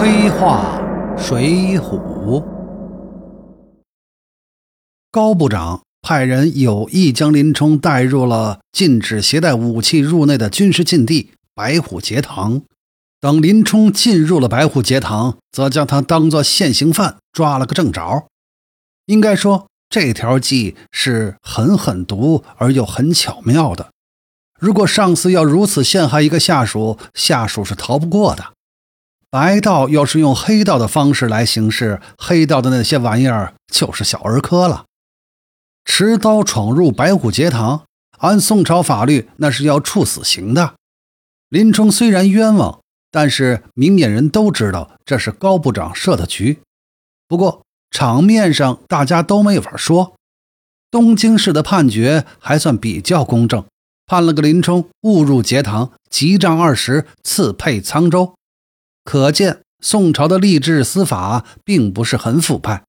黑话水浒，高部长派人有意将林冲带入了禁止携带武器入内的军事禁地白虎节堂。等林冲进入了白虎节堂，则将他当作现行犯抓了个正着。应该说，这条计是很狠毒而又很巧妙的。如果上司要如此陷害一个下属，下属是逃不过的。白道要是用黑道的方式来行事，黑道的那些玩意儿就是小儿科了。持刀闯入白虎节堂，按宋朝法律那是要处死刑的。林冲虽然冤枉。但是明眼人都知道这是高部长设的局。不过场面上大家都没法说。东京市的判决还算比较公正，判了个林冲误入节堂，急杖二十，赐配沧州。可见宋朝的吏治司法并不是很腐败。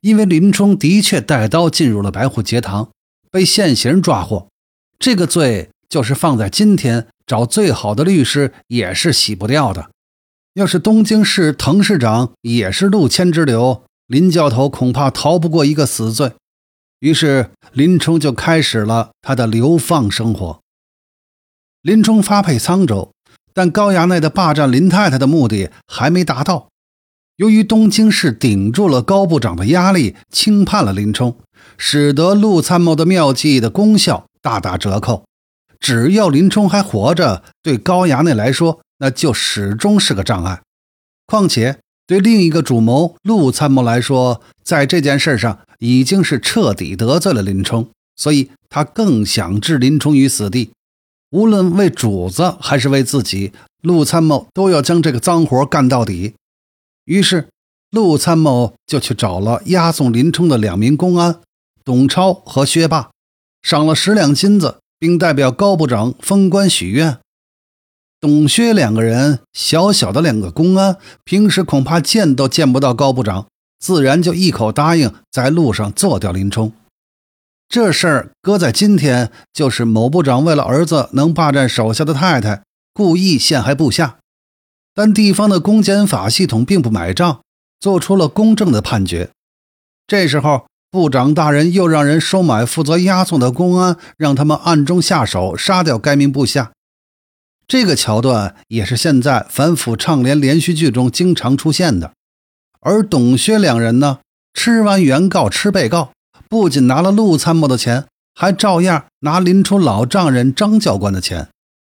因为林冲的确带刀进入了白虎节堂，被现行抓获，这个罪就是放在今天。找最好的律师也是洗不掉的。要是东京市滕市长也是陆谦之流，林教头恐怕逃不过一个死罪。于是林冲就开始了他的流放生活。林冲发配沧州，但高衙内的霸占林太太的目的还没达到。由于东京市顶住了高部长的压力，轻判了林冲，使得陆参谋的妙计的功效大打折扣。只要林冲还活着，对高衙内来说，那就始终是个障碍。况且对另一个主谋陆参谋来说，在这件事上已经是彻底得罪了林冲，所以他更想置林冲于死地。无论为主子还是为自己，陆参谋都要将这个脏活干到底。于是，陆参谋就去找了押送林冲的两名公安，董超和薛霸，赏了十两金子。并代表高部长封官许愿。董薛两个人，小小的两个公安，平时恐怕见都见不到高部长，自然就一口答应在路上做掉林冲。这事儿搁在今天，就是某部长为了儿子能霸占手下的太太，故意陷害部下。但地方的公检法系统并不买账，做出了公正的判决。这时候。部长大人又让人收买负责押送的公安，让他们暗中下手杀掉该名部下。这个桥段也是现在反腐倡廉连续剧中经常出现的。而董薛两人呢，吃完原告吃被告，不仅拿了陆参谋的钱，还照样拿林冲老丈人张教官的钱。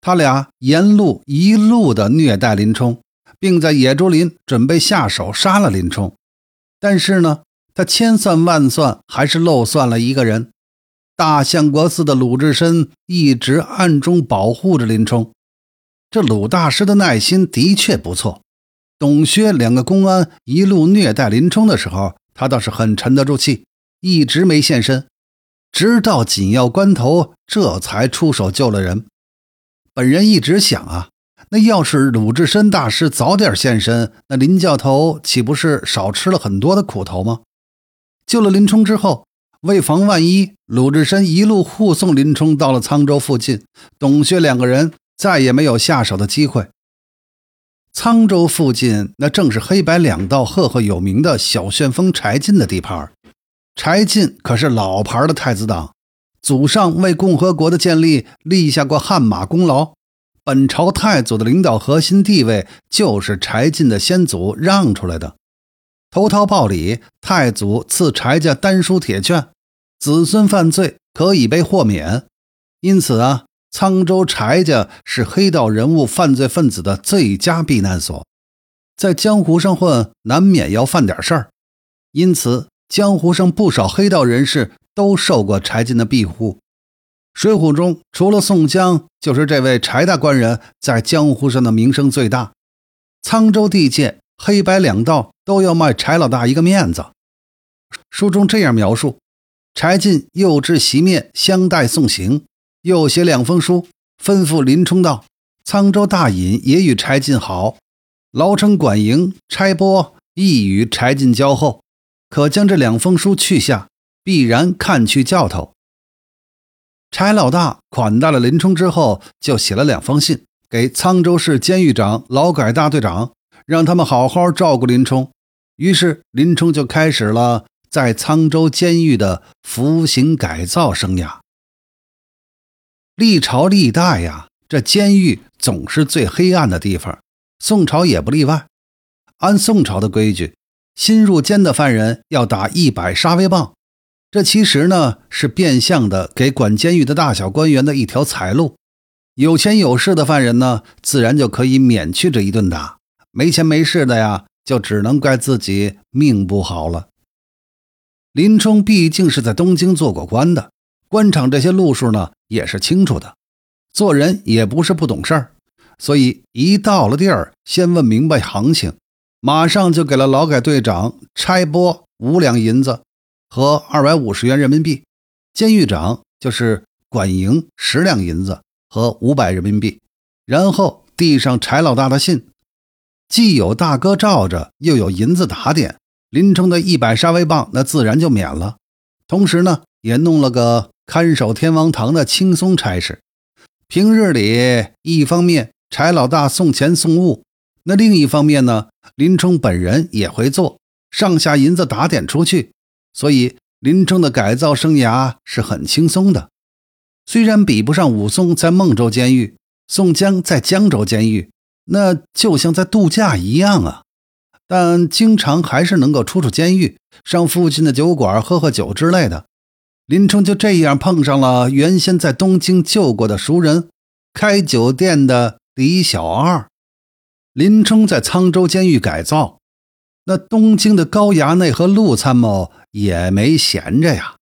他俩沿路一路的虐待林冲，并在野猪林准备下手杀了林冲。但是呢？他千算万算，还是漏算了一个人。大相国寺的鲁智深一直暗中保护着林冲。这鲁大师的耐心的确不错。董薛两个公安一路虐待林冲的时候，他倒是很沉得住气，一直没现身。直到紧要关头，这才出手救了人。本人一直想啊，那要是鲁智深大师早点现身，那林教头岂不是少吃了很多的苦头吗？救了林冲之后，为防万一，鲁智深一路护送林冲到了沧州附近。董薛两个人再也没有下手的机会。沧州附近，那正是黑白两道赫赫有名的小旋风柴进的地盘儿。柴进可是老牌的太子党，祖上为共和国的建立立下过汗马功劳。本朝太祖的领导核心地位，就是柴进的先祖让出来的。投桃报李，太祖赐柴家丹书铁券，子孙犯罪可以被豁免。因此啊，沧州柴家是黑道人物、犯罪分子的最佳避难所。在江湖上混，难免要犯点事儿，因此江湖上不少黑道人士都受过柴进的庇护。水浒中除了宋江，就是这位柴大官人在江湖上的名声最大。沧州地界。黑白两道都要卖柴老大一个面子。书中这样描述：柴进又置席面相待送行，又写两封书，吩咐林冲道：“沧州大尹也与柴进好，牢城管营差拨亦与柴进交厚，可将这两封书去下，必然看去教头。”柴老大款待了林冲之后，就写了两封信给沧州市监狱长劳改大队长。让他们好好照顾林冲。于是林冲就开始了在沧州监狱的服刑改造生涯。历朝历代呀，这监狱总是最黑暗的地方，宋朝也不例外。按宋朝的规矩，新入监的犯人要打一百杀威棒，这其实呢是变相的给管监狱的大小官员的一条财路。有钱有势的犯人呢，自然就可以免去这一顿打；没钱没势的呀。就只能怪自己命不好了。林冲毕竟是在东京做过官的，官场这些路数呢也是清楚的，做人也不是不懂事儿，所以一到了地儿，先问明白行情，马上就给了劳改队长差拨五两银子和二百五十元人民币，监狱长就是管营十两银子和五百人民币，然后递上柴老大的信。既有大哥罩着，又有银子打点，林冲的一百杀威棒那自然就免了。同时呢，也弄了个看守天王堂的轻松差事。平日里，一方面柴老大送钱送物，那另一方面呢，林冲本人也会做，上下银子打点出去。所以林冲的改造生涯是很轻松的。虽然比不上武松在孟州监狱，宋江在江州监狱。那就像在度假一样啊，但经常还是能够出出监狱，上附近的酒馆喝喝酒之类的。林冲就这样碰上了原先在东京救过的熟人，开酒店的李小二。林冲在沧州监狱改造，那东京的高衙内和陆参谋也没闲着呀。